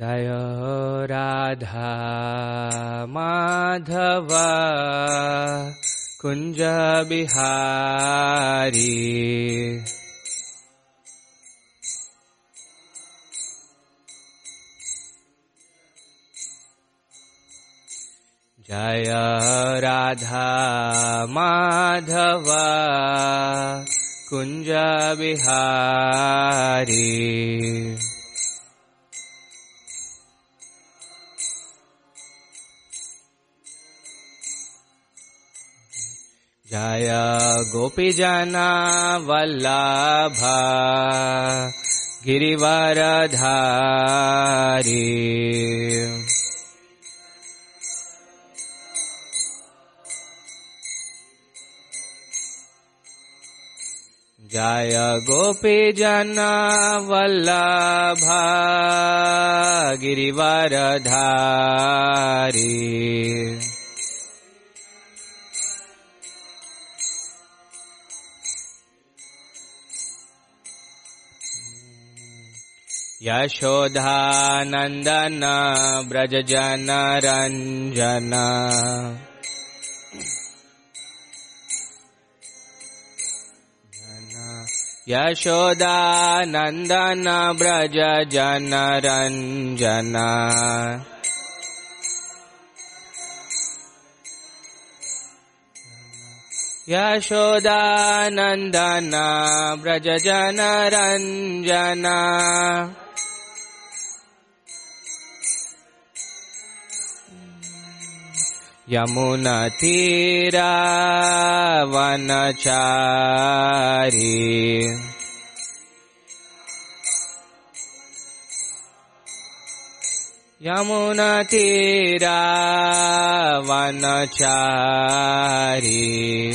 जय राधा माधव। कुञ्ज बिहारी। जय राधा माधव। कुञ्ज बिहारी जय गोपीजना वल्लभ गिरिवरधारी। जय गोपीजना वल्लभ गिरिवरधारी यशोधानन्दन व्रजनरञ्जन यशोदानन्दन व्रजनरञ्जन यशोदानन्दन व्रजनरञ्जना यमुनतीरावनचारी यमुनतीरावनचारी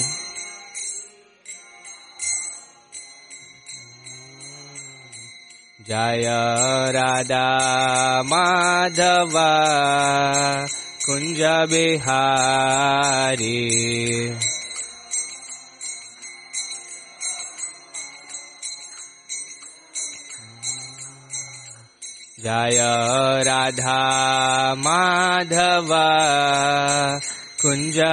जय राधा माधव ञ्जविहारी जय राधा माधव कुञ्जबिहारी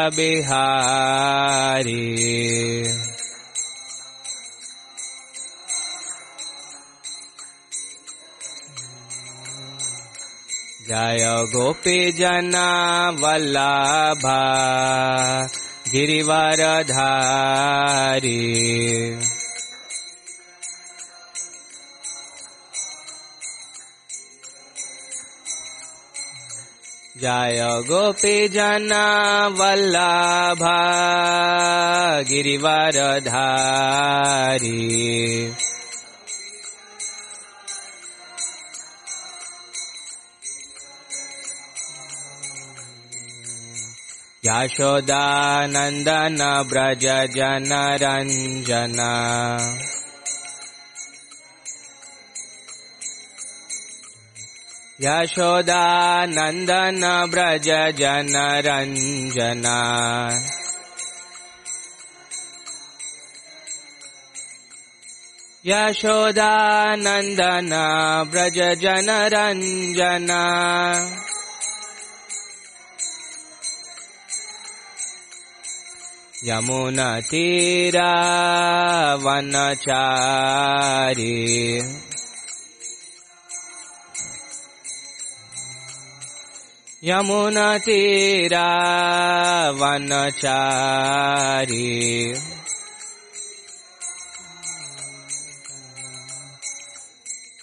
जय गोपीजना वल्लभ गिरिवरधारी। जय गोपीजना वल्लभ गिरिवरधारी यशोदानन्दन व्रज जनरञ्जन। यशोदानन्दन व्रज जनरञ्जन। यशोदानन्दन व्रज जनरञ्जन यमुनतीरावनचारी यमुनतीरावनचारी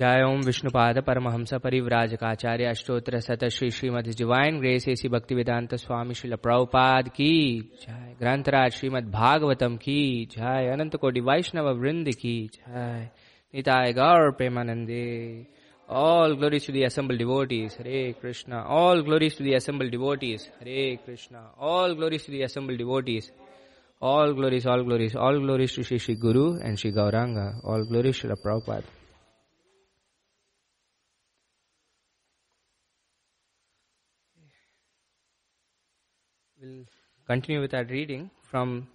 जय ओम विष्णुपाद परमहंस परिव्राजकाचार्य अष्टोत्र सत Shri Srimad divine grace A C Bhakti Vedanta Swami Srila Prabhupada की जय। ग्रंथराज श्रीमद भागवतम की जय। अनंत कोटि वैष्णव वृंद की jai. Nitai Gaura Premanande. All glories to the assembled devotees Hare Krishna all glories to the assembled devotees Hare Krishna all glories to the assembled devotees all glories all glories all glories to Sri Sri Guru and Sri Gauranga all glories Sri Prabhupada We'll continue with our reading from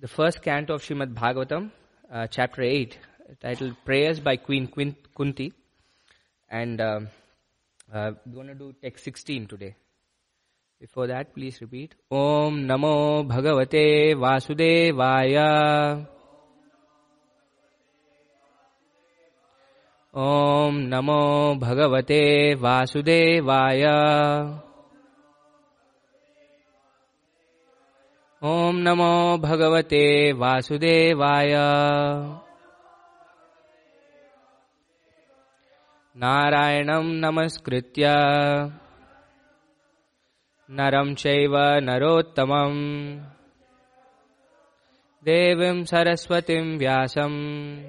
the first canto of Srimad Bhagavatam, uh, chapter 8, titled Prayers by Queen Quin- Kunti. And um uh, we're going to do text 16 today. Before that, please repeat. Om Namo Bhagavate Vasudevaya. Om Namo Bhagavate Vasudevaya. ॐ नमो भगवते वासुदेवाय। नारायणं नमस्कृत्य। नरं चैव नरोत्तमम्। देवीं सरस्वतीं व्यासम्।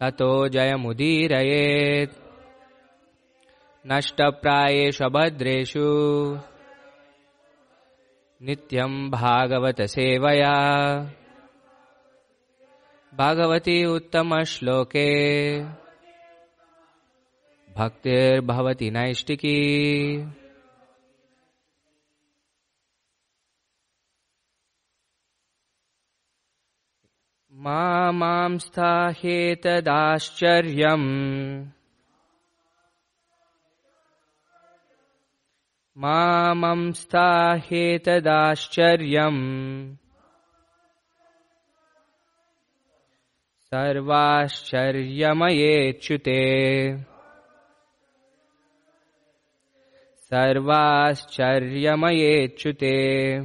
ततो जयमुदीरयेत्। नष्टप्रायेषु भद्रेषु नित्यं भागवतसेवया भागवती उत्तमश्लोके। भक्तिर्भवति नैष्टिकी। मा मां मामं स्थाहेतदाश्चर्यम्। सर्वाश्चर्यमयेच्युते।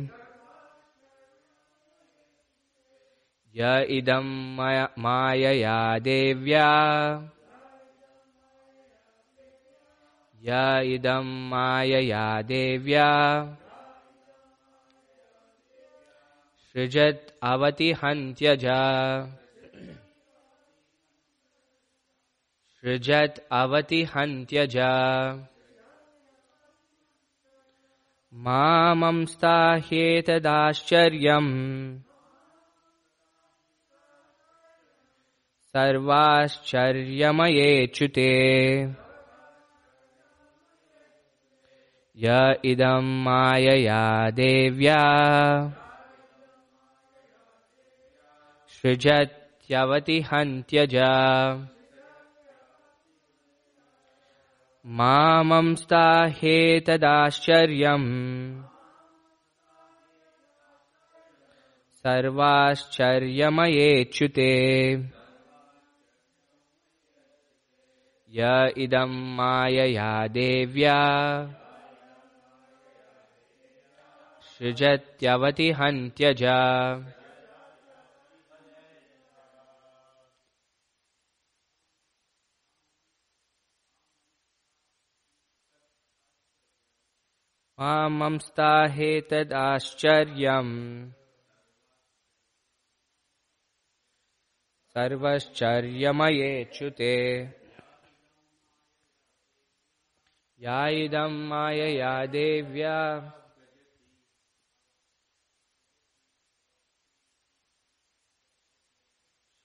य इदं मया- मायया देव्या य इदं मायया देव्या। सृजत् अवतिहन्त्यज। सृजत् अवतिहन्त्यज। मामं स्थाह्येतदाश्चर्यम्। सर्वाश्चर्यमयेच्युते य इदं मायया देव्या। सृजत्यवतिहन्त्यज। मामं स्थाहेतदाश्चर्यम्। सर्वाश्चर्यमयेच्युते। य इदं मायया देव्या सृजत्यवतिहन्त्यज। मामंस्ताहेतदाश्चर्यम्। सर्वश्चर्यमयेच्युते। या इदं मायया देव्या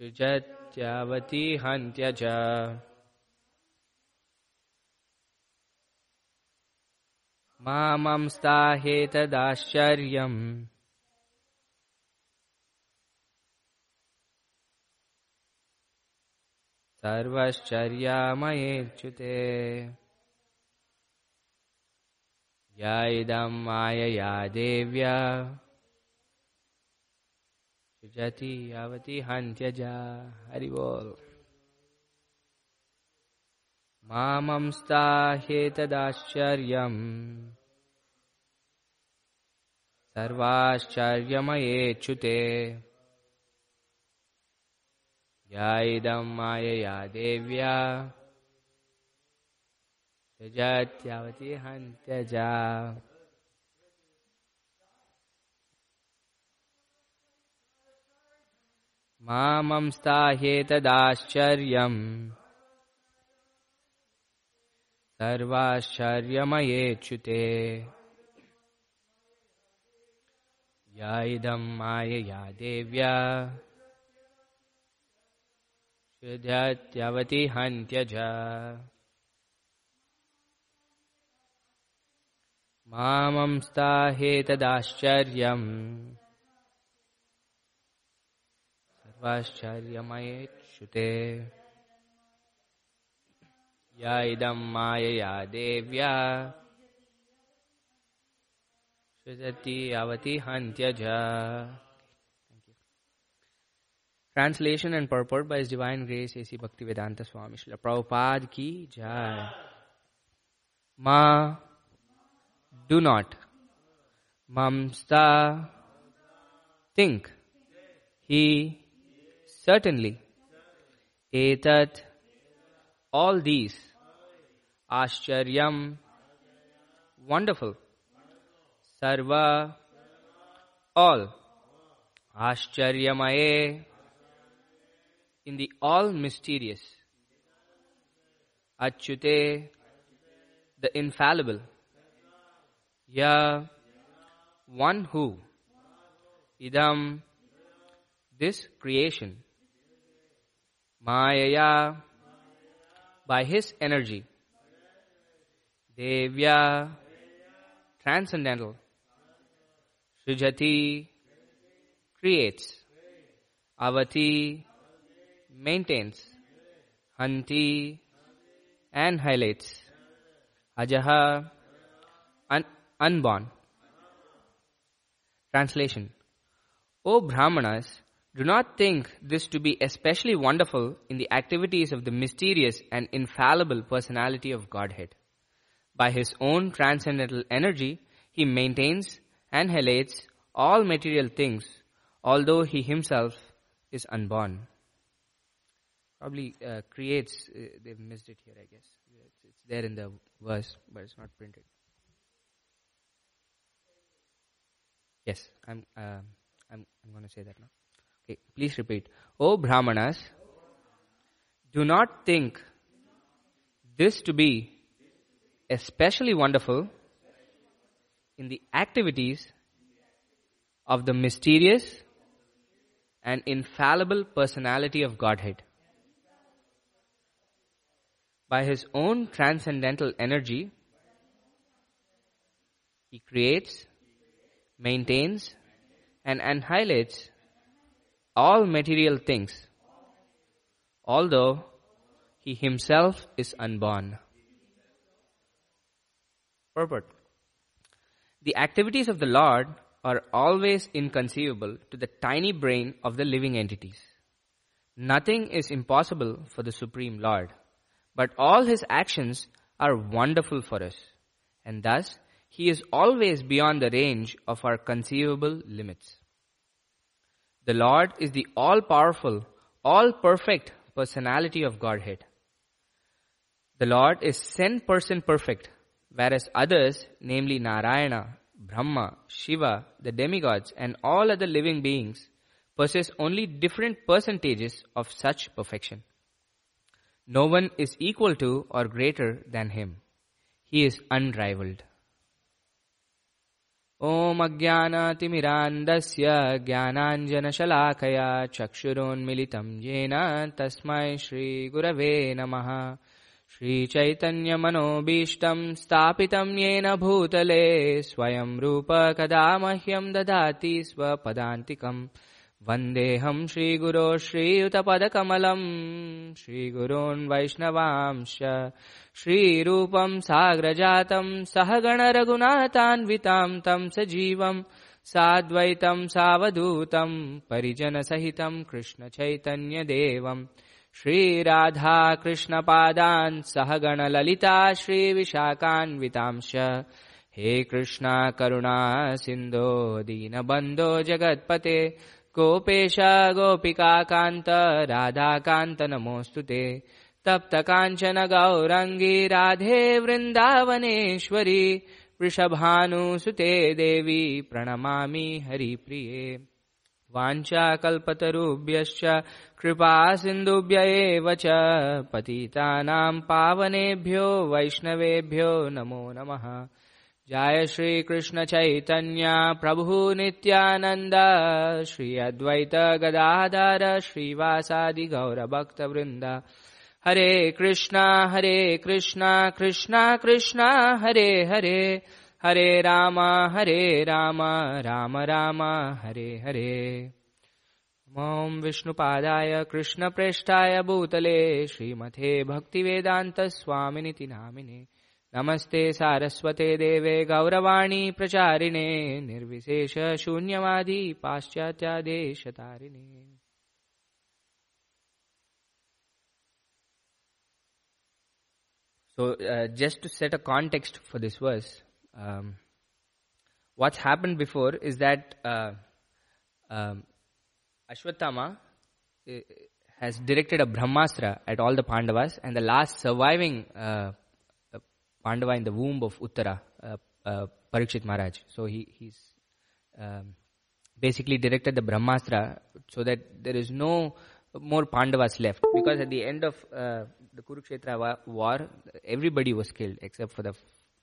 सृजत्यावती हन्त्यज मामंस्ताहेतदाश्चर्यम् सर्वश्चर्यामयेच्युते। या इदं मायया देव्या सृजति यावती हन्त्यजा। हरि बोल। मामंस्ताहेतदाश्चर्यम् सर्वाश्चर्यमयेच्युते या इदं मायया देव्या। सृजत्यावती हन्त्यजा मामंस्ताहेतदाश्चर्यम् सर्वाश्चर्यमयेच्युते। या इदं मायया देव्या। सृजत्यावती हन्त्यज मामंस्ताहेतदाश्चर्यम् सत्वाश्चर्यमयेच्युते या इदं मायया देव्या। Translation and purport by divine grace A C Bhakti Vedanta Swami Shri Prabhupada की जय मा do not Mamata think he certainly. Etat, all these. Ashcharyam, wonderful. Sarva, all. Ashcharyamaye, in the all mysterious. Achyute, the infallible. Ya, one who. Idam, this creation. Mayaya, by his energy. Devya, transcendental. Srijati, creates. Avati, maintains. Hanti, annihilates. Ajaha, un- unborn. Translation O Brahmanas, do not think this to be especially wonderful in the activities of the mysterious and infallible personality of Godhead. By his own transcendental energy, he maintains, annihilates all material things, although he himself is unborn. Probably uh, creates, uh, they've missed it here, I guess. It's, it's there in the verse, but it's not printed. Yes, I'm, uh, I'm, I'm going to say that now. Please repeat. O Brahmanas, do not think this to be especially wonderful in the activities of the mysterious and infallible personality of Godhead. By his own transcendental energy, he creates, maintains, and annihilates all material things, although he himself is unborn. Purport The activities of the Lord are always inconceivable to the tiny brain of the living entities. Nothing is impossible for the Supreme Lord, but all his actions are wonderful for us, and thus he is always beyond the range of our conceivable limits. The Lord is the all powerful, all perfect personality of Godhead. The Lord is 10% perfect, whereas others, namely Narayana, Brahma, Shiva, the demigods, and all other living beings, possess only different percentages of such perfection. No one is equal to or greater than him. He is unrivaled. ॐ अज्ञानातिमिरान्दस्य ज्ञानाञ्जनशलाकया चक्षुरोन्मिलितं येन तस्मै श्रीगुरवे नमः। श्रीचैतन्यमनोभीष्टं स्थापितं येन भूतले स्वयं रूप कदा मह्यं ददाति स्वपदान्तिकम् वन्देऽहं श्रीगुरो श्रीयुतपदकमलम् श्रीगुरोन् वैष्णवांश श्रीरूपं साग्रजातं सहगणरघुनाथान्वितां तं सजीवम् साद्वैतं सावधूतं परिजनसहितं कृष्णचैतन्यदेवम् श्रीराधाकृष्णपादान् सहगणललिता श्रीविशाखान्वितांश हे कृष्णा करुणा सिन्धो दीनबन्धो जगत्पते गोपेश गोपिकान्त राधाकान्त नमोऽस्तु ते। तप्तकाञ्चन गौरङ्गी राधे वृन्दावनेश्वरी वृषभानुसुते देवी प्रणमामि हरिप्रिये। वाञ्छाकल्पतरुभ्यश्च कृपा सिन्धुभ्य एव च पतितानां पावनेभ्यो वैष्णवेभ्यो नमो नमः जय श्रीकृष्ण चैतन्य प्रभु नित्यानन्द श्री अद्वैत गदाधर श्रीवासादि गौरभक्तवृन्द। हरे कृष्णा हरे कृष्णा कृष्णा कृष्णा हरे हरे। हरे राम हरे राम राम राम हरे हरे। ॐ विष्णुपादाय कृष्णप्रेष्ठाय भूतले श्रीमथे भक्तिवेदान्तस्वामिनिति नामिने नमस्ते सारस्वते देवे गौरवाणी प्रचारिणे निर्विशेष शून्यवादी पाश्चात्यादेशतारिणे So, uh, just to set a context for this verse, um, what's happened before is that uh, um, Ashwatthama uh, has directed a Brahmastra at all the Pandavas, and the last surviving uh, Pandava in the womb of Uttara, uh, uh, Parikshit Maharaj. So he, he's um, basically directed the Brahmastra so that there is no more Pandavas left. Because at the end of uh, the Kurukshetra wa- war, everybody was killed except for the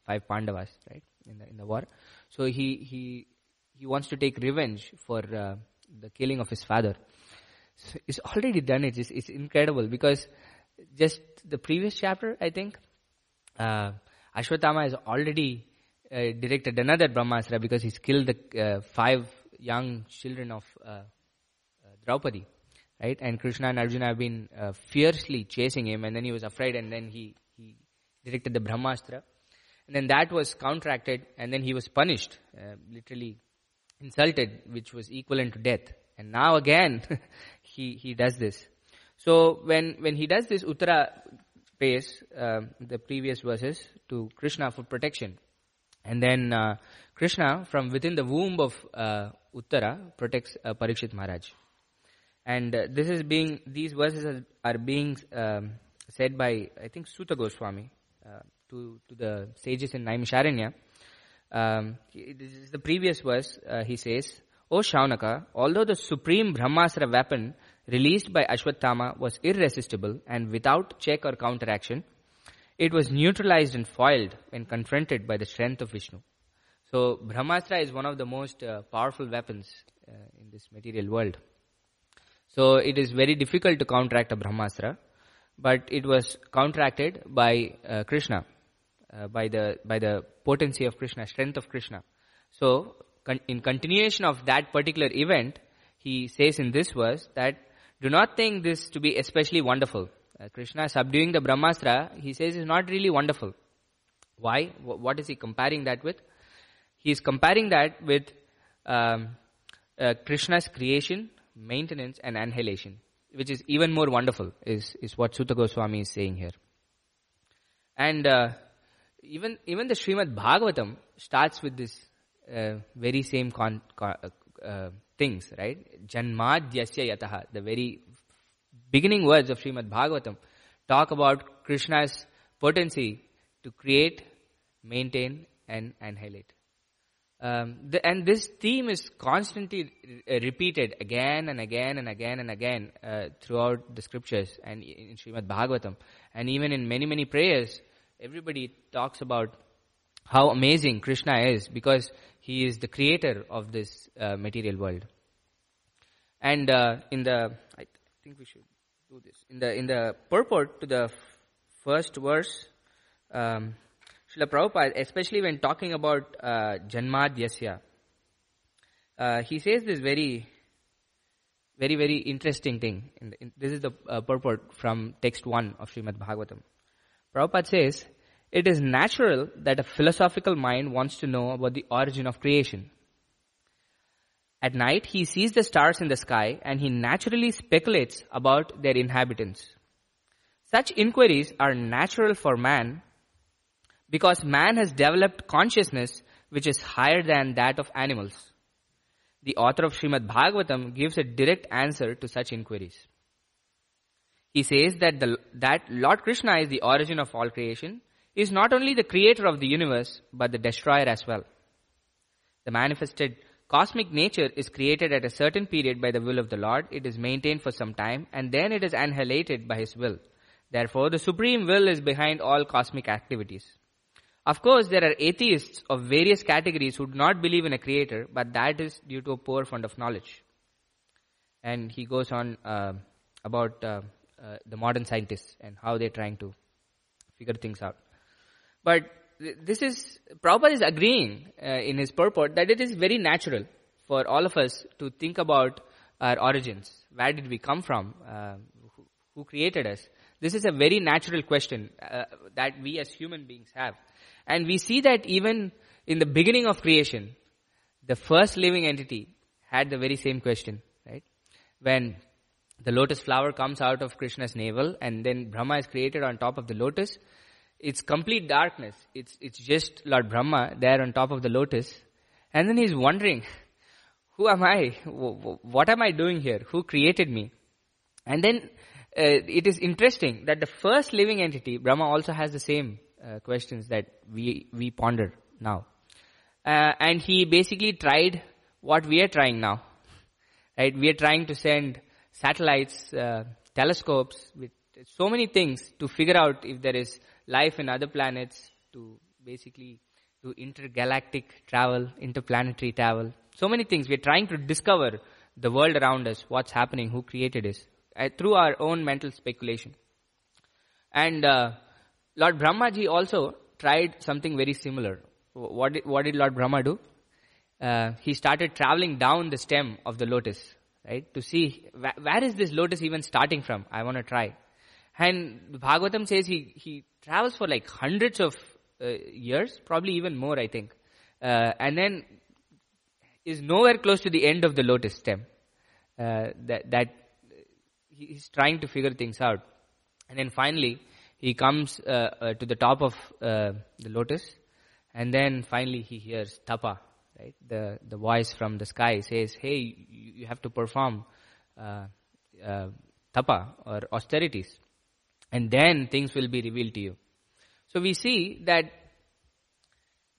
five Pandavas, right, in the, in the war. So he, he, he wants to take revenge for uh, the killing of his father. So he's already done it. It's, it's incredible because just the previous chapter, I think, uh, Ashwatthama has already uh, directed another Brahmastra because he's killed the uh, five young children of uh, uh, Draupadi, right? And Krishna and Arjuna have been uh, fiercely chasing him, and then he was afraid, and then he, he directed the Brahmastra. And then that was counteracted, and then he was punished, uh, literally insulted, which was equivalent to death. And now again, he, he does this. So when, when he does this, Uttara pays uh, the previous verses to Krishna for protection. And then uh, Krishna, from within the womb of uh, Uttara, protects uh, Parikshit Maharaj. And uh, this is being, these verses are, being um, said by, I think, Suta Goswami uh, to, to the sages in Naimisharanya. Um, this is the previous verse, he says, O Shaunaka, although the supreme Brahmastra weapon released by Ashwatthama was irresistible and without check or counteraction, it was neutralized and foiled when confronted by the strength of Vishnu. So, Brahmastra is one of the most uh, powerful weapons uh, in this material world. So, it is very difficult to counteract a Brahmastra, but it was counteracted by uh, Krishna, uh, by the by the potency of Krishna, strength of Krishna. So, con- in continuation of that particular event, he says in this verse that do not think this to be especially wonderful. Uh, Krishna subduing the Brahmastra, he says is not really wonderful. Why? Wh- What is he comparing that with? He is comparing that with um, uh, Krishna's creation, maintenance, and annihilation, which is even more wonderful, is, is what Suta Goswami is saying here. And uh, even even the Srimad Bhagavatam starts with this uh, very same con, con, uh, uh, things, right? Janmadyasya yataha, the very beginning words of Srimad Bhagavatam talk about Krishna's potency to create, maintain, and annihilate. Um, the, and this theme is constantly uh, repeated again and again and again and again uh, throughout the scriptures and in Srimad Bhagavatam. And even in many, many prayers, Everybody talks about how amazing Krishna is because he is the creator of this uh, material world. And uh, in the, I think we should do this. In the in the purport to the f- first verse, um, Srila Prabhupada, especially when talking about uh, Janmadyasya, uh, he says this very, very, very interesting thing. In the, in, this is the uh, purport from text 1 of Srimad Bhagavatam. Prabhupada says, it is natural that a philosophical mind wants to know about the origin of creation. At night, he sees the stars in the sky and he naturally speculates about their inhabitants. Such inquiries are natural for man because man has developed consciousness which is higher than that of animals. The author of Srimad Bhagavatam gives a direct answer to such inquiries. He says that, the, that Lord Krishna is the origin of all creation, is not only the creator of the universe, but the destroyer as well. The manifested cosmic nature is created at a certain period by the will of the Lord, it is maintained for some time, and then it is annihilated by His will. Therefore, the supreme will is behind all cosmic activities. Of course, there are atheists of various categories who do not believe in a creator, but that is due to a poor fund of knowledge. And he goes on uh, about uh, uh, the modern scientists and how they're trying to figure things out. But th- this is, Prabhupada is agreeing uh, in his purport that it is very natural for all of us to think about our origins. Where did we come from? Uh, who, who created us? This is a very natural question uh, that we as human beings have. And we see that even in the beginning of creation, the first living entity had the very same question, right? When the lotus flower comes out of Krishna's navel and then Brahma is created on top of the lotus, it's complete darkness. It's, it's just Lord Brahma there on top of the lotus. And then he's wondering, who am I? What am I doing here? Who created me? And then uh, it is interesting that the first living entity, Brahma also has the same uh, questions that we, we ponder now. Uh, and he basically tried what we are trying now. Right? We are trying to send satellites, uh, telescopes with so many things to figure out if there is life in other planets, to basically to intergalactic travel, interplanetary travel. So many things. We're trying to discover the world around us, what's happening, who created us, uh, through our own mental speculation. And uh, Lord Brahmaji also tried something very similar. What did, what did Lord Brahma do? Uh, he started traveling down the stem of the lotus, right, to see wh- where is this lotus even starting from. I want to try. And Bhagavatam says he, he travels for like hundreds of uh, years, probably even more, I think. Uh, and then is nowhere close to the end of the lotus stem. Uh, that, that he's trying to figure things out. And then finally, he comes uh, uh, to the top of uh, the lotus, and then finally he hears tapa, right? The the voice from the sky says, "Hey, you, you have to perform tapa or austerities, and then things will be revealed to you." So we see that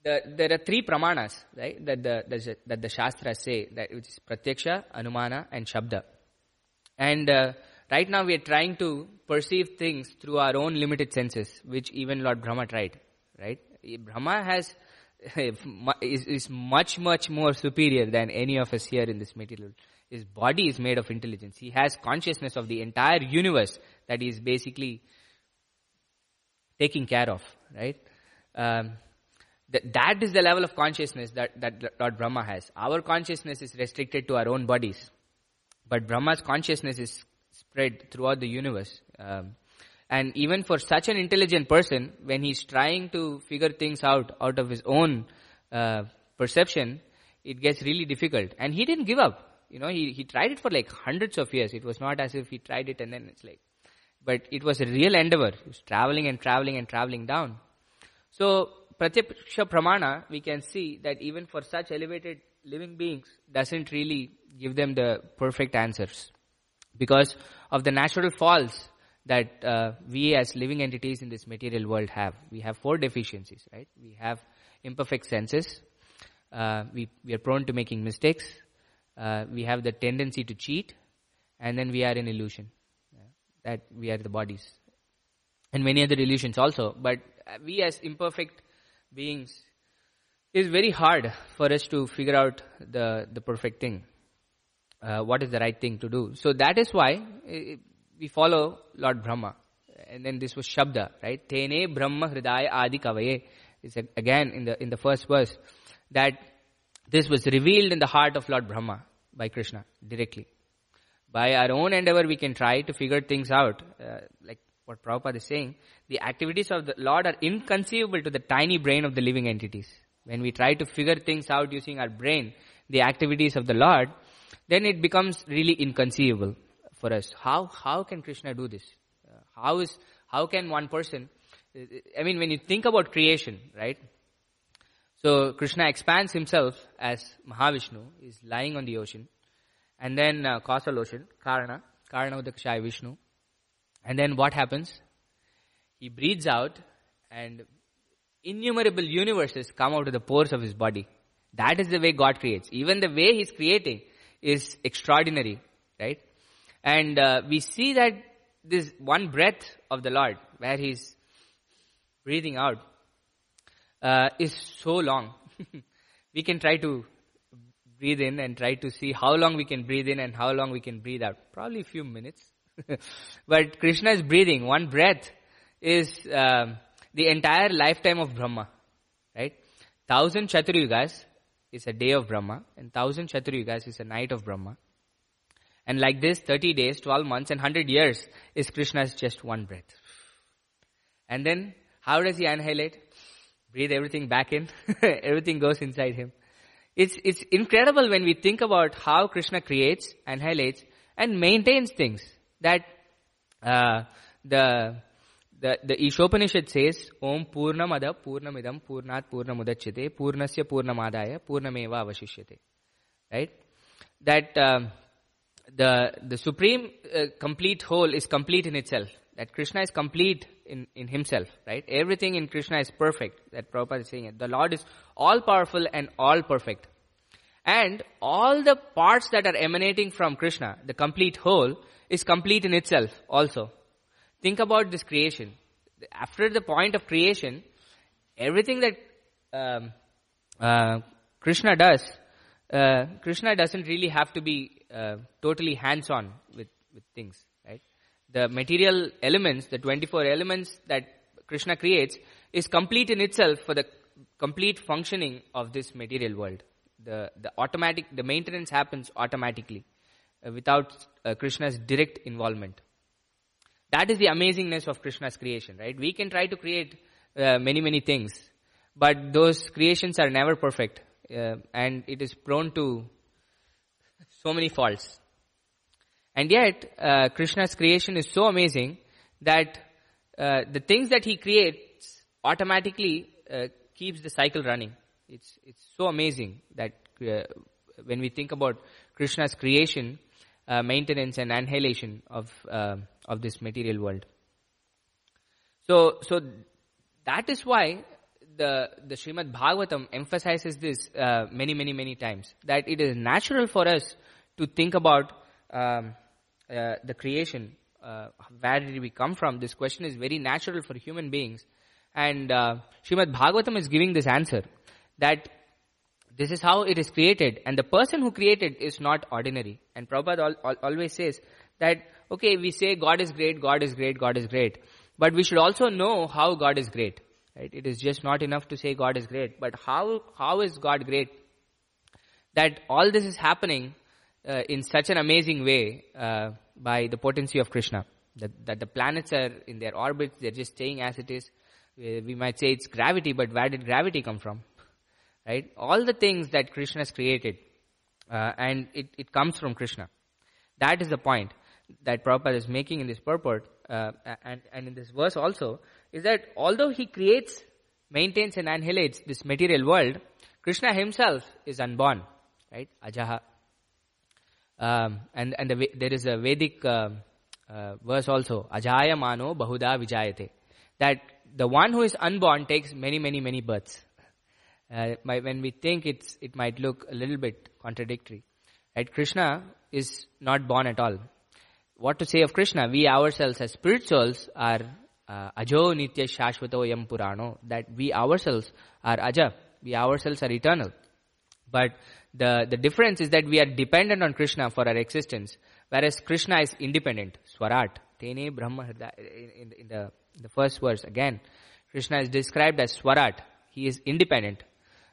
the, there are three pramanas, right? That the, that the shastras say that which is pratyaksha, anumana, and shabda. And uh, right now we are trying to perceive things through our own limited senses, which even Lord Brahma tried, right? Brahma has is, is much much more superior than any of us here in this material. His body is made of intelligence. He has consciousness of the entire universe that he is basically taking care of, right? Um, that, that is the level of consciousness that, that Lord Brahma has. Our consciousness is restricted to our own bodies. But Brahma's consciousness is spread throughout the universe. Um, and even for such an intelligent person, when he's trying to figure things out out of his own uh, perception, it gets really difficult. And he didn't give up. You know, he, he tried it for like hundreds of years. It was not as if he tried it and then it's like, but it was a real endeavor. He was traveling and traveling and traveling down. So, Pratyaksha Pramana, we can see that even for such elevated living beings, doesn't really give them the perfect answers because of the natural faults that uh, we as living entities in this material world have. We have four deficiencies, right? We have imperfect senses. Uh, we, we are prone to making mistakes. Uh, we have the tendency to cheat. And then we are in illusion. that we are the bodies. And many other illusions also. But we as imperfect beings, it's very hard for us to figure out the, the perfect thing. Uh, what is the right thing to do? So that is why uh, we follow Lord Brahma. And then this was Shabda, right? Tene Brahma Hridaya Adi Kavaye. It's again in the, in the first verse that this was revealed in the heart of Lord Brahma by Krishna directly. By our own endeavor, we can try to figure things out. Uh, like what Prabhupada is saying, the activities of the Lord are inconceivable to the tiny brain of the living entities. When we try to figure things out using our brain, the activities of the Lord, then it becomes really inconceivable for us. How, how can Krishna do this? Uh, how is, how can one person, I mean, when you think about creation, right? So Krishna expands himself as Mahavishnu, is lying on the ocean, and then uh, causal ocean, Karana, Karana Udakshaya Vishnu. And then what happens? He breathes out and innumerable universes come out of the pores of his body. That is the way God creates. Even the way he's creating is extraordinary, right? And uh, we see that this one breath of the Lord, where he's breathing out, uh, is so long. we can try to breathe in and try to see how long we can breathe in and how long we can breathe out. Probably a few minutes. but Krishna is breathing, one breath, is um, the entire lifetime of Brahma. Right? Thousand Chaturyugas is a day of Brahma, and thousand Chaturyugas is a night of Brahma. And like this, 30 days, 12 months, and 100 years is Krishna's just one breath. And then, how does he annihilate? Breathe everything back in. everything goes inside him. It's, it's incredible when we think about how Krishna creates, annihilates, and maintains things. That uh, the the, the Ishopanishad says, Om Purnamada Purnamidam Purnat Purnamudachite Purnasya Purnamadaya Purnameva Avashishyate. Right? That uh, the, the supreme uh, complete whole is complete in itself. That Krishna is complete in, in himself, right? Everything in Krishna is perfect. That Prabhupada is saying it. The Lord is all powerful and all perfect. And all the parts that are emanating from Krishna, the complete whole, is complete in itself also. Think about this creation. After the point of creation, everything that um, uh, Krishna does, uh, Krishna doesn't really have to be uh, totally hands-on with, with things? The material elements, the 24 elements that Krishna creates, is complete in itself for the complete functioning of this material world. The, the automatic, the maintenance happens automatically uh, without uh, Krishna's direct involvement. That is the amazingness of Krishna's creation, right? We can try to create uh, many, many things, but those creations are never perfect, uh, and it is prone to so many faults. And yet, uh, Krishna's creation is so amazing that uh, the things that he creates automatically uh, keeps the cycle running. It's it's so amazing that uh, when we think about Krishna's creation, maintenance, and annihilation of of this material world. So, so that is why the, the Srimad Bhagavatam emphasizes this uh, many, many, many times. That it is natural for us to think about um, uh, the creation. Uh, where did we come from? This question is very natural for human beings. And uh, Srimad Bhagavatam is giving this answer. That this is how it is created. And the person who created is not ordinary. And Prabhupada al- al- always says that okay, we say God is great, God is great, God is great. But we should also know how God is great. Right? It is just not enough to say God is great. But how, how is God great? That all this is happening uh, in such an amazing way uh, by the potency of Krishna. That, that the planets are in their orbits, they're just staying as it is. We might say it's gravity, but where did gravity come from? Right? All the things that Krishna has created, uh, and it, it comes from Krishna. That is the point that Prabhupada is making in this purport uh, and, and in this verse also is that although he creates, maintains and annihilates this material world, Krishna himself is unborn, right? Ajaha. Um, and and the, there is a Vedic uh, uh, verse also, Ajaya Mano Bahuda Vijayate, that the one who is unborn takes many, many, many births. Uh, when we think it's, it might look a little bit contradictory. Right? Krishna is not born at all what to say of Krishna? We ourselves as spirit souls are, uh, ajo nitya shashvato yam purano, that we ourselves are aja, we ourselves are eternal. But the, the difference is that we are dependent on Krishna for our existence, whereas Krishna is independent, swarat, tene brahma in, in, the, in the first verse again. Krishna is described as swarat, he is independent.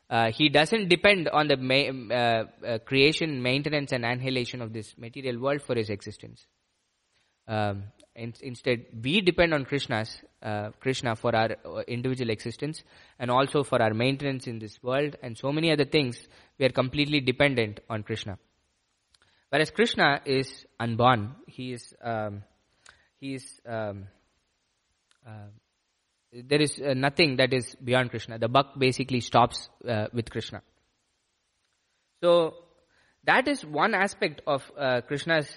Uh, he doesn't depend on the ma- uh, uh, creation, maintenance, and annihilation of this material world for his existence. Um, in, instead, we depend on Krishna's uh, Krishna for our uh, individual existence and also for our maintenance in this world and so many other things. We are completely dependent on Krishna. Whereas Krishna is unborn. He is um, he is um, uh, there is uh, nothing that is beyond Krishna. The buck basically stops uh, with Krishna. So that is one aspect of uh, Krishna's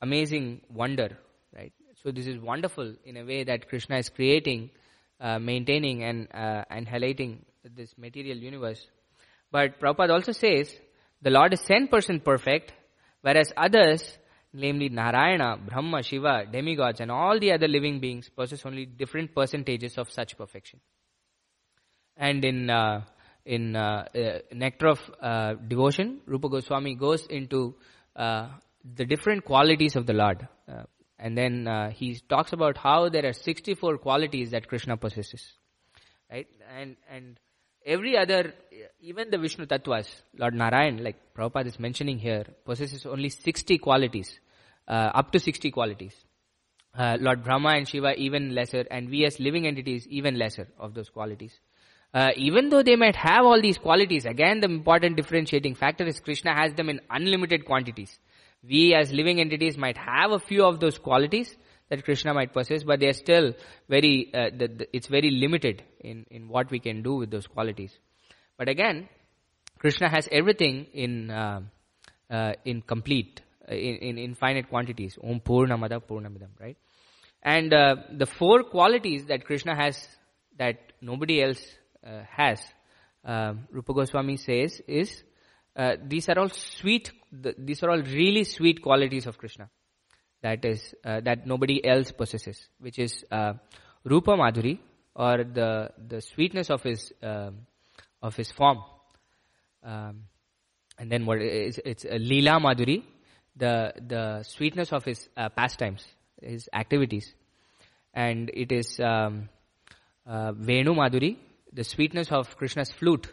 amazing wonder, right? So this is wonderful in a way that Krishna is creating, uh, maintaining, and uh, and highlighting this material universe. But Prabhupada also says the Lord is ten percent perfect, whereas others namely Narayana, Brahma, Shiva, demigods, and all the other living beings possess only different percentages of such perfection. And in uh, in uh, uh, Nectar of uh, Devotion, Rupa Goswami goes into uh, the different qualities of the Lord. Uh, and then he talks about how there are 64 qualities that Krishna possesses. Right? And, and every other, even the Vishnu Tattvas, Lord Narayan, like Prabhupada is mentioning here, possesses only 60 qualities uh, up to 60 qualities. Uh, Lord Brahma and Shiva even lesser, and we as living entities even lesser of those qualities. Uh, even though they might have all these qualities, again the important differentiating factor is Krishna has them in unlimited quantities. We as living entities might have a few of those qualities that Krishna might possess, but they are still very, uh, the, the, it's very limited in, in what we can do with those qualities. But again, Krishna has everything in, uh, uh, in complete in, in infinite quantities. Om Purnamada Purnamidam, right? And uh, the four qualities that Krishna has that nobody else uh, has, uh, Rupa Goswami says, is uh, these are all sweet, the, these are all really sweet qualities of Krishna. That is, uh, that nobody else possesses, which is uh, Rupa Madhuri, or the, the sweetness of his, um, of his form. Um, and then what is, it's a Leela Madhuri, the the sweetness of his uh, pastimes, his activities, and it is um, uh, Venu Madhuri, the sweetness of Krishna's flute.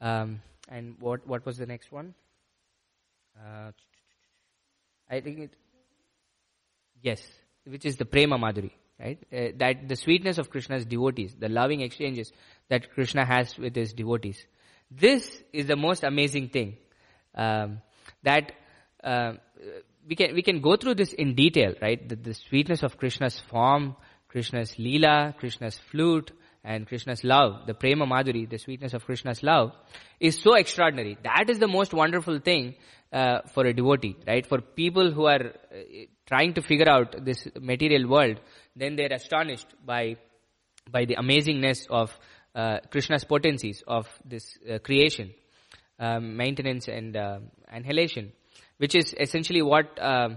Um, and what what was the next one? Uh, I think it. Yes, which is the Prema Madhuri, right? Uh, that the sweetness of Krishna's devotees, the loving exchanges that Krishna has with his devotees. This is the most amazing thing. Um, that uh, we can we can go through this in detail, right? The, the sweetness of Krishna's form, Krishna's lila, Krishna's flute, and Krishna's love, the prema madhuri, the sweetness of Krishna's love, is so extraordinary. That is the most wonderful thing uh, for a devotee, right? For people who are uh, trying to figure out this material world, then they're astonished by by the amazingness of uh, Krishna's potencies of this uh, creation, um, maintenance, and uh, annihilation which is essentially what uh,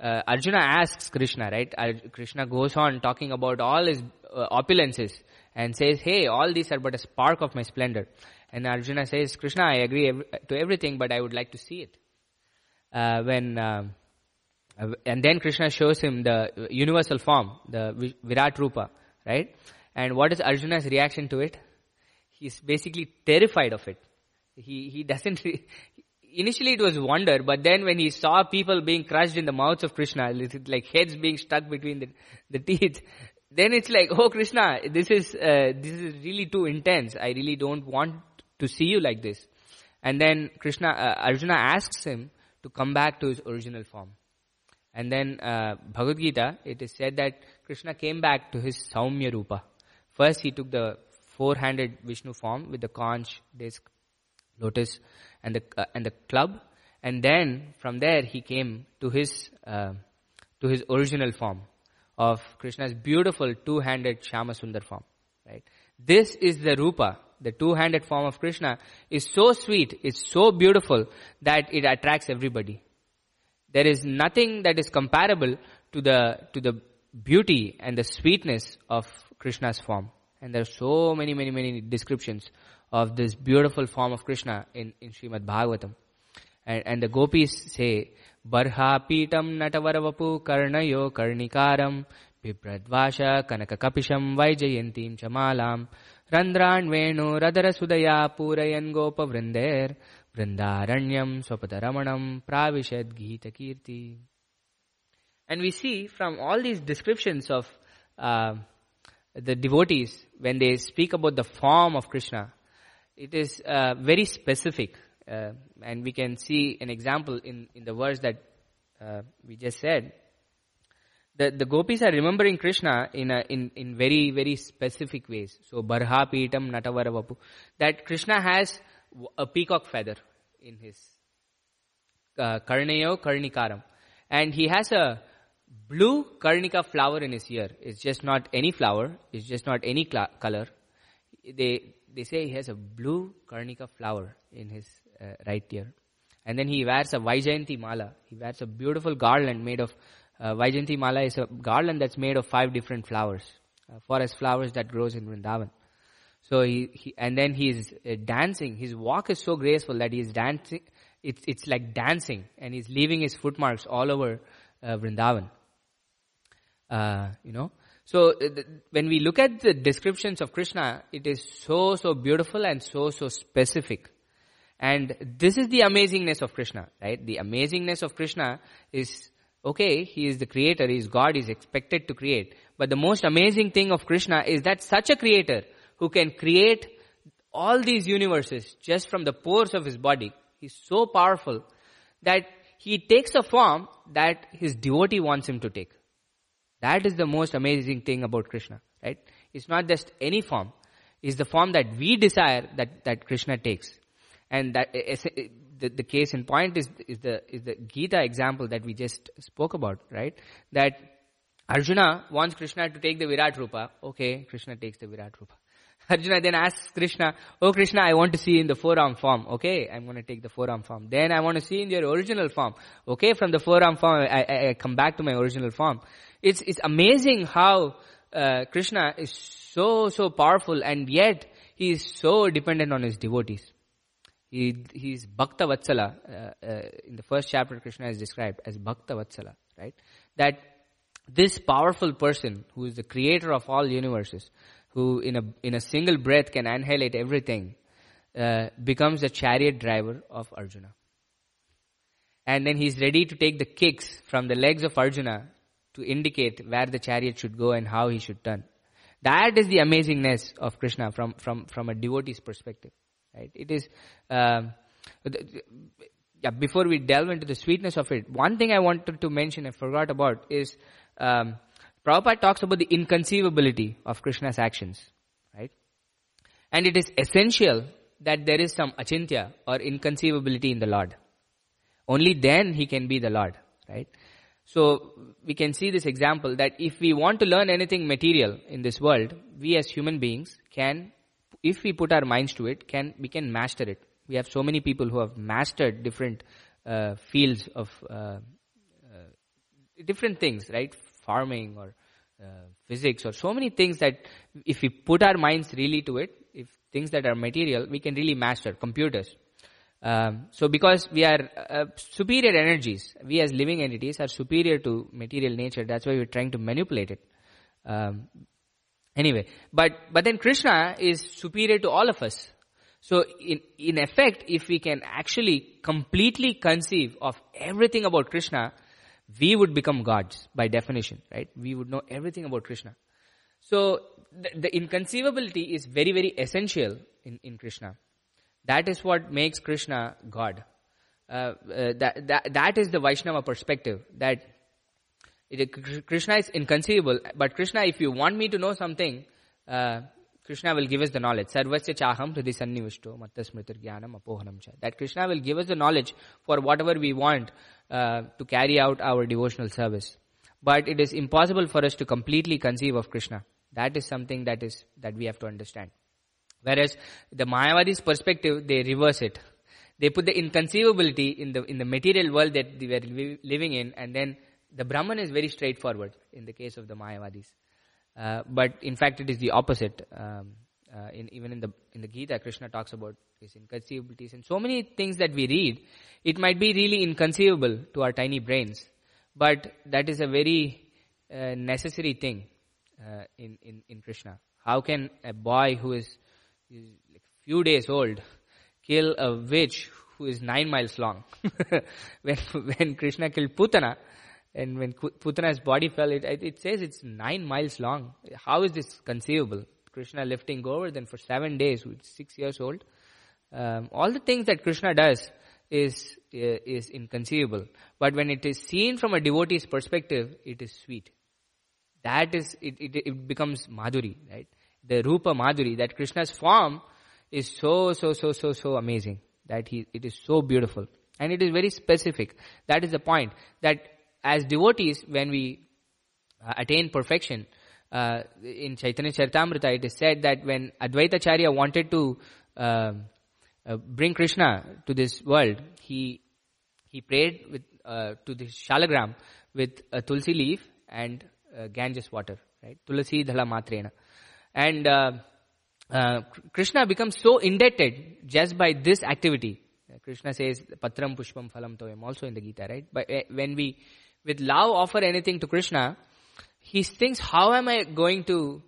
uh, Arjuna asks Krishna, right? Krishna goes on talking about all his opulences and says, hey, all these are but a spark of my splendor. And Arjuna says, Krishna, I agree ev- to everything, but I would like to see it. Uh, when um, uh, and then Krishna shows him the universal form, the Virat Rupa, right? And what is Arjuna's reaction to it? He's basically terrified of it. He he doesn't initially it was wonder, but then when he saw people being crushed in the mouths of Krishna, like heads being stuck between the, the teeth, then it's like, oh Krishna, this is, uh, this is really too intense. I really don't want to see you like this. And then Krishna, uh, Arjuna asks him to come back to his original form. And then uh, Bhagavad Gita, it is said that Krishna came back to his Saumya Rupa. First he took the four-handed Vishnu form with the conch, disc, lotus, and the uh, and the club, and then from there he came to his uh, to his original form of Krishna's beautiful two-handed Shyama Sundar form. Right. This is the rupa. The two-handed form of Krishna is so sweet, it's so beautiful that it attracts everybody. There is nothing that is comparable to the to the beauty and the sweetness of Krishna's form. And there are so many, many, many descriptions of this beautiful form of Krishna in, in Srimad Bhagavatam. And, and the gopis say, Barha pitam natavaravapu karnayo karnikaram bibradvasha kanakakapisham vaijayantim chamalam randran venu radara sudaya purayan gopa vrindair vrindaranyam swapataramanam pravishad gita kirti. And we see from all these descriptions of uh, the devotees, when they speak about the form of Krishna, it is uh, very specific. Uh, and we can see an example in, in the verse that uh, we just said. The, the gopis are remembering Krishna in, a, in, in very, very specific ways. So, Barha Pitam Natavaravapu. That Krishna has a peacock feather in his uh, Karnayo Karnikaram. And he has a blue Karnika flower in his ear. It's just not any flower. It's just not any cl- color. They, they say he has a blue Karnika flower in his uh, right here. And then he wears a Vaijayanti mala. He wears a beautiful garland made of, uh, mala is a garland that's made of five different flowers, uh, forest flowers that grows in Vrindavan. So he, he and then he's uh, dancing. His walk is so graceful that he's dancing. It's, it's like dancing and he's leaving his footmarks all over uh, Vrindavan. Uh, you know, so uh, th- when we look at the descriptions of Krishna, it is so, so beautiful and so, so specific. And this is the amazingness of Krishna, right? The amazingness of Krishna is, okay, he is the creator, he is God, he is expected to create. But the most amazing thing of Krishna is that such a creator who can create all these universes just from the pores of his body, he's so powerful that he takes a form that his devotee wants him to take. That is the most amazing thing about Krishna, right? It's not just any form. It's the form that we desire that, that Krishna takes. And that eh, eh, eh, the, the case in point is, is the, is the Gita example that we just spoke about, right? That Arjuna wants Krishna to take the Virat Rupa. Okay, Krishna takes the Virat Rupa. Arjuna then asks Krishna, Oh Krishna, I want to see in the four-arm form. Okay, I'm going to take the four-arm form. Then I want to see in your original form. Okay, from the four-arm form, I, I, I come back to my original form. It's, it's amazing how uh, Krishna is so, so powerful and yet he is so dependent on his devotees. He, he's Bhakta Vatsala. Uh, uh, in the first chapter, Krishna is described as Bhakta Vatsala, right? That this powerful person who is the creator of all universes, who in a, in a single breath can annihilate everything, uh, becomes the chariot driver of Arjuna. And then he's ready to take the kicks from the legs of Arjuna to indicate where the chariot should go and how he should turn. That is the amazingness of Krishna from, from, from a devotee's perspective. Right? It is, um, yeah, before we delve into the sweetness of it, one thing I wanted to mention I forgot about is, um, Prabhupada talks about the inconceivability of Krishna's actions, right? And it is essential that there is some achintya or inconceivability in the Lord. Only then he can be the Lord, right? So we can see this example that if we want to learn anything material in this world, we as human beings can, if we put our minds to it, can we can master it. We have so many people who have mastered different uh, fields of uh, uh, different things, right? Farming or uh, physics or so many things that if we put our minds really to it, if things that are material, we can really master computers. Um, so because we are uh, superior energies, we as living entities are superior to material nature. That's why we're trying to manipulate it. Um, anyway, but but then Krishna is superior to all of us. So in in effect, if we can actually completely conceive of everything about Krishna, we would become gods by definition, right? We would know everything about Krishna. So the, the inconceivability is very very essential in in Krishna. That is what makes Krishna God. Uh, uh, that, that, that is the Vaishnava perspective. That it, Krishna is inconceivable, but Krishna, if you want me to know something, uh, Krishna will give us the knowledge. Sarvasya chaham hridi sannivishto mattasmritir jnanam apohanam cha. That Krishna will give us the knowledge for whatever we want uh, to carry out our devotional service. But it is impossible for us to completely conceive of Krishna. That is something that is that we have to understand. Whereas the Mayavadi's perspective, they reverse it. They put the inconceivability in the in the material world that they were living in, and then the Brahman is very straightforward. in the case of the Mayavadis. Uh, but in fact, it is the opposite. Um, uh, in, even in the in the Gita, Krishna talks about his inconceivabilities and so many things that we read. It might be really inconceivable to our tiny brains, but that is a very uh, necessary thing uh, in, in in Krishna. How can a boy who is, is like few days old kill a witch who is nine miles long? when when Krishna killed Putana, and when Putana's body fell, it, it says it's nine miles long. How is this conceivable? Krishna lifting Govardhan for seven days six years old. Um, all the things that Krishna does is, uh, is inconceivable. But when it is seen from a devotee's perspective, it is sweet. That is, it, it, it becomes Madhuri, right? The Rupa Madhuri, that Krishna's form is so, so, so, so, so amazing. That he, it is so beautiful. And it is very specific. That is the point. That as devotees, when we uh, attain perfection, uh, in Chaitanya Charitamrita, it is said that when Advaita Acharya wanted to uh, uh, bring Krishna to this world, he he prayed with uh, to the shalagram with a tulsi leaf and uh, Ganges water, right? Tulsi dhala matrena, and Krishna becomes so indebted just by this activity. Krishna says, "Patram pushpam phalam toyam." Also in the Gita, right? But when we with love offer anything to Krishna, he thinks, how am I going to,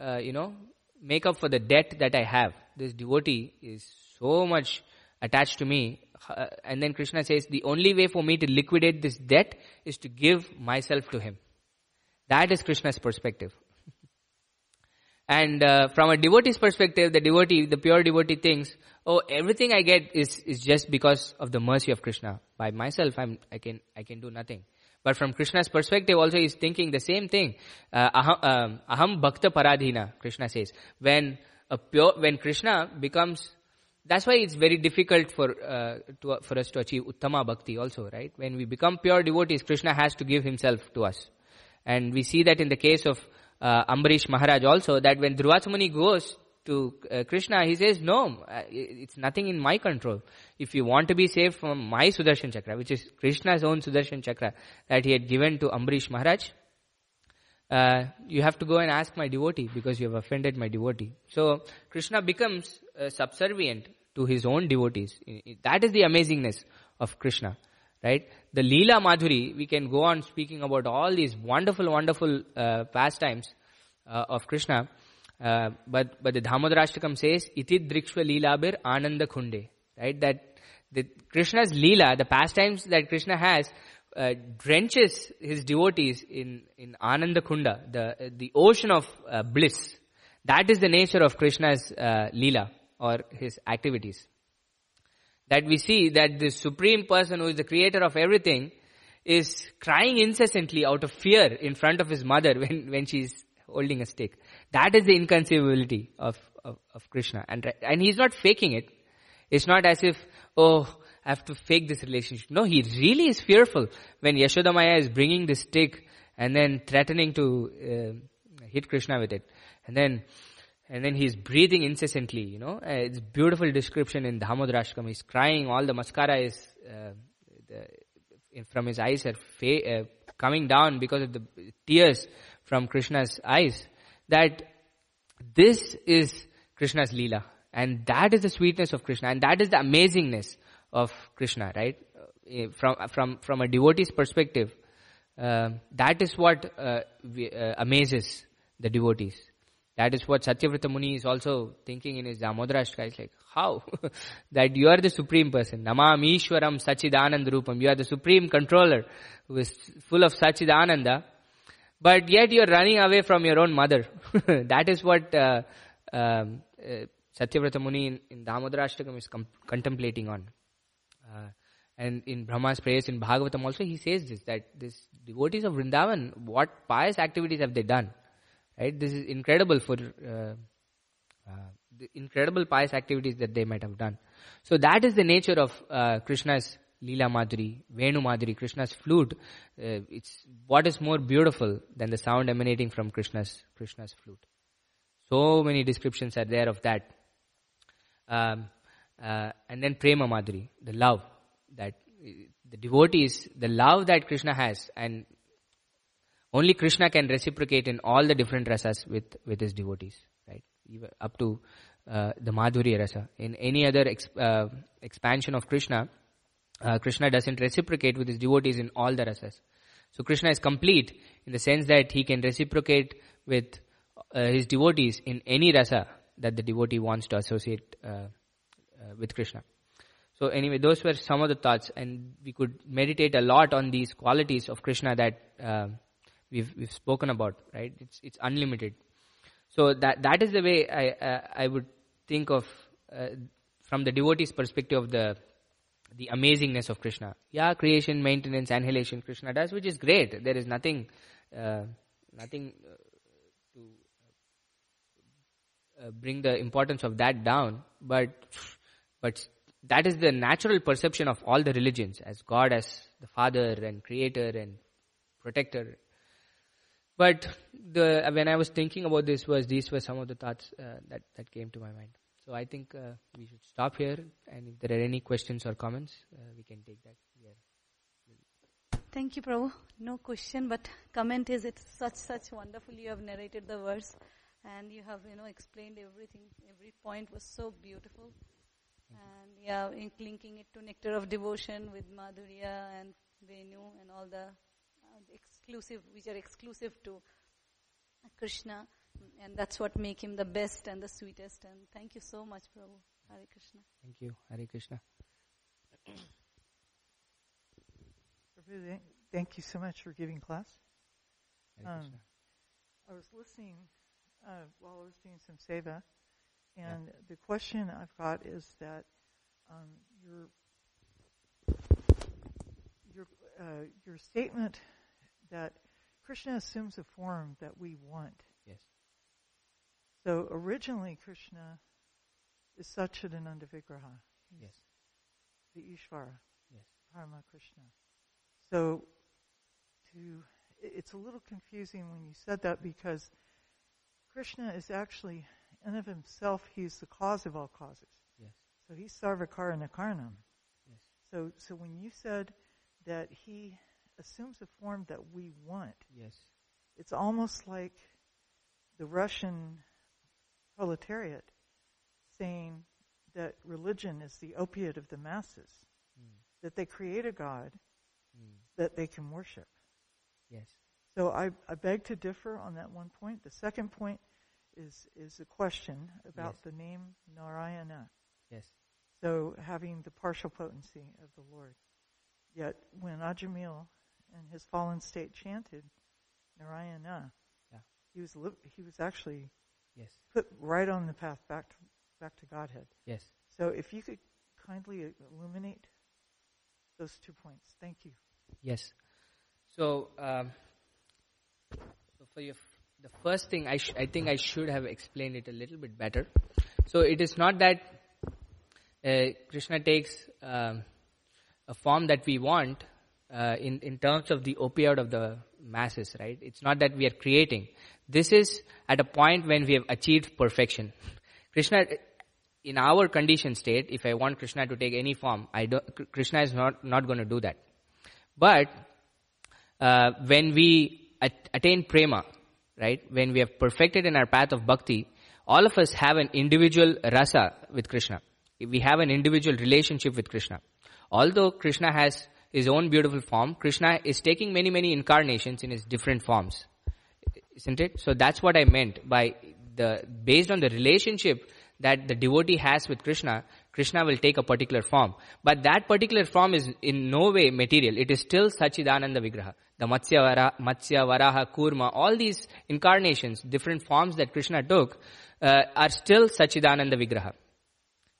uh, you know, make up for the debt that I have? This devotee is so much attached to me. Uh, and then Krishna says, the only way for me to liquidate this debt is to give myself to him. That is Krishna's perspective. and uh, from a devotee's perspective, the devotee, the pure devotee thinks, oh, everything I get is, is just because of the mercy of Krishna. By myself, I'm, I can, I can do nothing. But from Krishna's perspective also he's thinking the same thing. Uh, aham, um, aham bhakta paradhina, Krishna says. When a pure, when Krishna becomes, that's why it's very difficult for, uh, to, for us to achieve uttama bhakti also, right? When we become pure devotees, Krishna has to give himself to us. And we see that in the case of uh, Ambarish Maharaj also, that when Durvasa Muni goes to uh, Krishna, he says, no, it's nothing in my control. If you want to be saved from my Sudarshan Chakra, which is Krishna's own Sudarshan Chakra that he had given to Ambarish Maharaj, uh, you have to go and ask my devotee because you have offended my devotee. So Krishna becomes uh, subservient to his own devotees. That is the amazingness of Krishna, right? The Leela Madhuri, we can go on speaking about all these wonderful, wonderful uh, pastimes uh, of Krishna. Uh, but but the Damodarashtakam says, "Iti drikshva leelabir ananda kunde." Right, that the Krishna's leela, the pastimes that Krishna has, uh, drenches his devotees in in ananda kunda, the the ocean of uh, bliss. That is the nature of Krishna's uh, leela or his activities. That we see that the supreme person who is the creator of everything is crying incessantly out of fear in front of his mother when when she's holding a stick. That is the inconceivability of, of, of Krishna. And, and he's not faking it. It's not as if, oh, I have to fake this relationship. No, he really is fearful when Yashodamaya is bringing the stick and then threatening to uh, hit Krishna with it. And then, and then he's breathing incessantly, you know. Uh, it's beautiful description in Damodarashtakam. He's crying, all the mascara is, uh, the, in, from his eyes are fa- uh, coming down because of the tears from Krishna's eyes that this is Krishna's Leela. And that is the sweetness of Krishna. And that is the amazingness of Krishna, right? Uh, from, from, from a devotee's perspective, uh, that is what uh, we, uh, amazes the devotees. That is what Satyavrata Muni is also thinking in his Damodarashtaka. It's like, how? that you are the supreme person. Namam Ishwaram Sachidanand Rupam. You are the supreme controller who is full of Sachidananda but yet you're running away from your own mother. that is what uh, um, uh, Satyavrata Muni in, in Damodarashtakam is com- contemplating on. Uh, and in Brahma's prayers in Bhagavatam also he says this, that this devotees of Vrindavan, what pious activities have they done? Right? This is incredible for uh, uh, the incredible pious activities that they might have done. So that is the nature of uh, Krishna's Leela Madhuri, Venu Madhuri, Krishna's flute. Uh, it's what is more beautiful than the sound emanating from Krishna's Krishna's flute. So many descriptions are there of that. Um, uh, and then Prema Madhuri, the love that the devotees, the love that Krishna has, and Only Krishna can reciprocate in all the different rasas with, with his devotees, right? Even up to uh, the Madhurya rasa. In any other ex, uh, expansion of Krishna, uh, Krishna doesn't reciprocate with his devotees in all the rasas. So Krishna is complete in the sense that he can reciprocate with uh, his devotees in any rasa that the devotee wants to associate uh, uh, with Krishna. So anyway, those were some of the thoughts, and we could meditate a lot on these qualities of Krishna that uh, we've we've spoken about. Right? It's it's unlimited. So that that is the way I uh, I would think of from the devotee's perspective of the the amazingness of Krishna. Yeah, creation, maintenance, annihilation, Krishna does, which is great. There is nothing uh, nothing uh, to uh, bring the importance of that down, but but that is the natural perception of all the religions as God as the Father and Creator and Protector. But the, when I was thinking about this, was these were some of the thoughts uh, that that came to my mind. So I think uh, we should stop here, and if there are any questions or comments, uh, we can take that. here. Thank you, Prabhu. No question, but comment is it's such such wonderful. You have narrated the verse, and you have you know explained everything. Every point was so beautiful and yeah, in linking it to nectar of devotion with Madhurya and Venu and all the uh, exclusive, which are exclusive to Krishna, and that's what make him the best and the sweetest. And thank you so much, Prabhu. Hare Krishna. Thank you, Hare Krishna. Prabhu, thank- Thank you so much for giving class. Um, I was listening uh, while I was doing some seva, and the question I've got is that um, your your uh, your statement that Krishna assumes a form that we want. So originally, Krishna is Satchidananda Vigraha. Yes. The Ishvara. Yes. Parama Krishna. So, to it's a little confusing when you said that because Krishna is actually, in of himself, he's the cause of all causes. Yes. So he's Sarvakarana Karanam. Yes. So, so when you said that he assumes a form that we want, Yes. it's almost like the Russian proletariat saying that religion is the opiate of the masses, Mm. that they create a God Mm. that they can worship. Yes. So I, I beg to differ on that one point. The second point is, is a question about Yes. the name Narayana. Yes. So having the partial potency of the Lord. Yet when Ajamil in his fallen state chanted Narayana, Yeah. he was li- he was actually Yes. put right on the path back to, back to Godhead. Yes. So if you could kindly illuminate those two points. Thank you. Yes. So, um, so for your, f- the first thing, I, sh- I think I should have explained it a little bit better. So it is not that uh, Krishna takes um, a form that we want uh, in in terms of the opioid of the masses, right? It's not that we are creating. This is at a point when we have achieved perfection. Krishna, in our conditioned state, if I want Krishna to take any form, I don't, Krishna is not not going to do that. But uh, when we at- attain prema, right, when we have perfected in our path of bhakti, all of us have an individual rasa with Krishna. We have an individual relationship with Krishna. Although Krishna has his own beautiful form, Krishna is taking many, many incarnations in his different forms. Isn't it? So that's what I meant by the, based on the relationship that the devotee has with Krishna, Krishna will take a particular form. But that particular form is in no way material. It is still Sachidananda Vigraha. The Matsya, Vara, Matsya, Varaha, Kurma, all these incarnations, different forms that Krishna took, uh, are still Sachidananda Vigraha.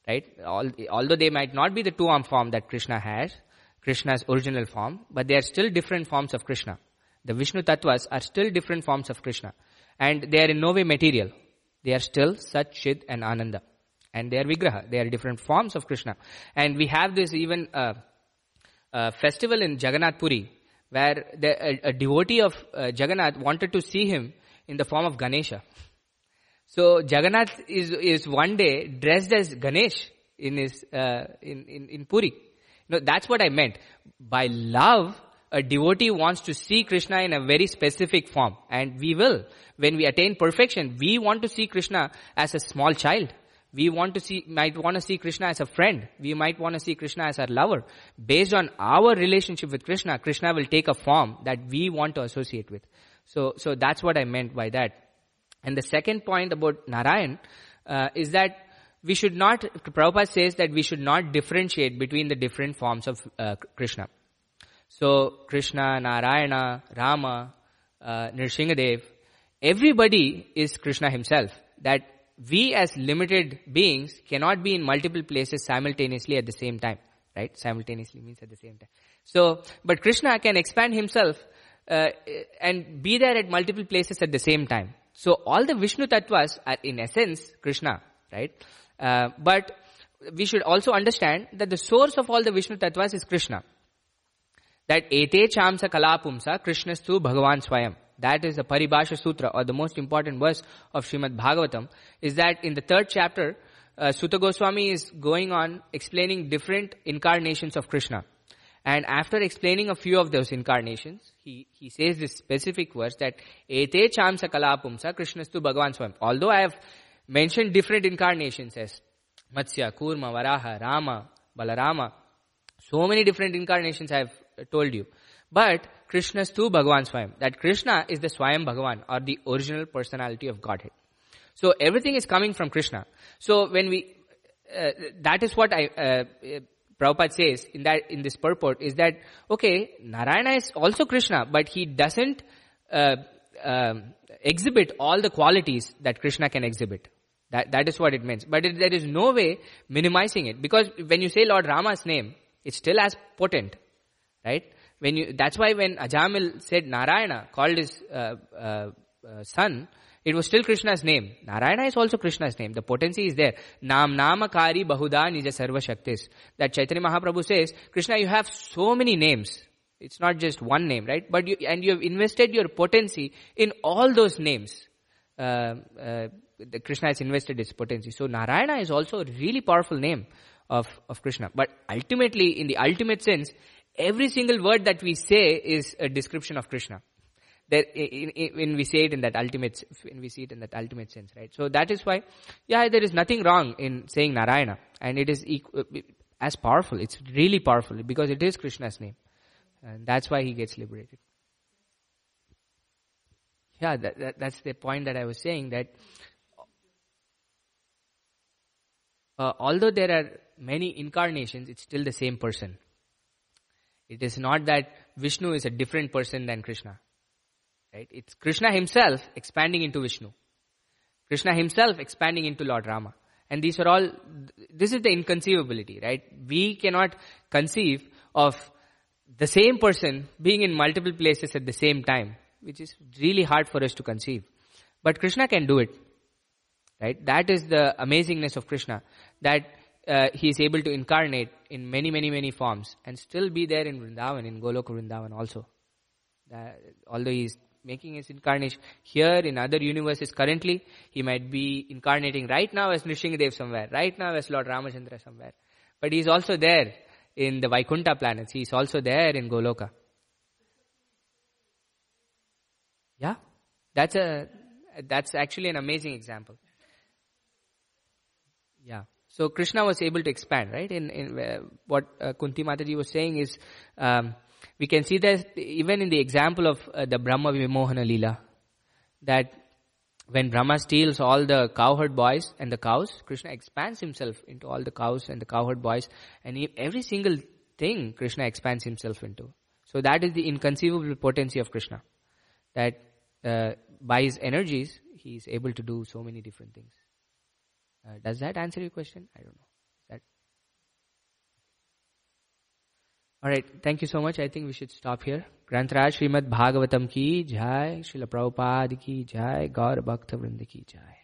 Right? All, although they might not be the two arm form that Krishna has, Krishna's original form, but they are still different forms of Krishna. The Vishnu Tattvas are still different forms of Krishna. And they are in no way material. They are still Sat, Chid and Ananda. And they are Vigraha. They are different forms of Krishna. And we have this even uh, uh, festival in Jagannath Puri where the, a, a devotee of uh, Jagannath wanted to see him in the form of Ganesha. So Jagannath is, is one day dressed as Ganesh in his, uh, in, in, in Puri. No, that's what I meant. By love, a devotee wants to see Krishna in a very specific form. And we will. When we attain perfection, we want to see Krishna as a small child. We want to see, might want to see Krishna as a friend. We might want to see Krishna as our lover. Based on our relationship with Krishna, Krishna will take a form that we want to associate with. So, so that's what I meant by that. And the second point about Narayan uh, is that we should not, Prabhupada says that we should not differentiate between the different forms of uh, Krishna. So, Krishna, Narayana, Rama, uh, Nrsingadev, everybody is Krishna himself. That we as limited beings cannot be in multiple places simultaneously at the same time. Right? Simultaneously means at the same time. So, but Krishna can expand himself uh, and be there at multiple places at the same time. So all the Vishnu tattvas are in essence Krishna, right? Uh, but we should also understand that the source of all the Vishnu tattvas is Krishna. That ete chamsa kalapumsa krishnastu bhagavan swayam. That is the Paribhasha Sutra or the most important verse of Shrimad Bhagavatam is that in the third chapter, uh, Suta Goswami is going on explaining different incarnations of Krishna. And after explaining a few of those incarnations, he, he says this specific verse that Ete chamsa kalapumsa krishnastu bhagavan swam. Although I have mentioned different incarnations as Matsya, Kurma, Varaha, Rama, Balarama, so many different incarnations I have told you. But Krishnastu Bhagavan Swayam. That Krishna is the Swayam Bhagavan or the original personality of Godhead. So everything is coming from Krishna. So when we, uh, that is what I, uh, Prabhupada says in that, in this purport is that, okay, Narayana is also Krishna, but he doesn't, uh, um, exhibit all the qualities that Krishna can exhibit. That, that is what it means. But it, there is no way minimizing it. Because when you say Lord Rama's name, it's still as potent. Right? When you, that's why when Ajamil said Narayana, called his uh, uh, uh son, it was still Krishna's name. Narayana is also Krishna's name. The potency is there. Nam namakari bahuda nija sarva shaktis. That Chaitanya Mahaprabhu says, Krishna, you have so many names. It's not just one name, right? But you, and you have invested your potency in all those names. Uh, uh, Krishna has invested his potency. So Narayana is also a really powerful name of, of Krishna. But ultimately, in the ultimate sense, every single word that we say is a description of Krishna that in, in, when we say it in that ultimate, when we see it in that ultimate sense, right? So that is why, yeah, there is nothing wrong in saying Narayana, and it is as powerful. It's really powerful because it is Krishna's name, and that's why he gets liberated. Yeah, that, that, that's the point that I was saying that. Uh, although there are many incarnations, it's still the same person. It is not that Vishnu is a different person than Krishna. Right? It's Krishna himself expanding into Vishnu. Krishna himself expanding into Lord Rama. And these are all, this is the inconceivability, right? We cannot conceive of the same person being in multiple places at the same time, which is really hard for us to conceive. But Krishna can do it, right? That is the amazingness of Krishna, that uh, he is able to incarnate in many, many, many forms and still be there in Vrindavan, in Goloka Vrindavan also. That, although he is making his incarnation here in other universes currently. He might be incarnating right now as Nrsingadev somewhere, right now as Lord Ramachandra somewhere. But he is also there in the Vaikunta planets. He is also there in Goloka. Yeah, that's a that's actually an amazing example. Yeah. So Krishna was able to expand, right? In in uh, what uh, Kunti Mataji was saying is um, we can see that even in the example of uh, the Brahma Vimohana Lila, that when Brahma steals all the cowherd boys and the cows, Krishna expands himself into all the cows and the cowherd boys, and every single thing Krishna expands himself into. So that is the inconceivable potency of Krishna. That uh, by his energies, he is able to do so many different things. Uh, does that answer your question? I don't know. That. All right. Thank you so much. I think we should stop here. Granth Raj Srimad Bhagavatam ki jai, Srila Prabhupada ki jai, Gaur Bhaktavrind ki jai.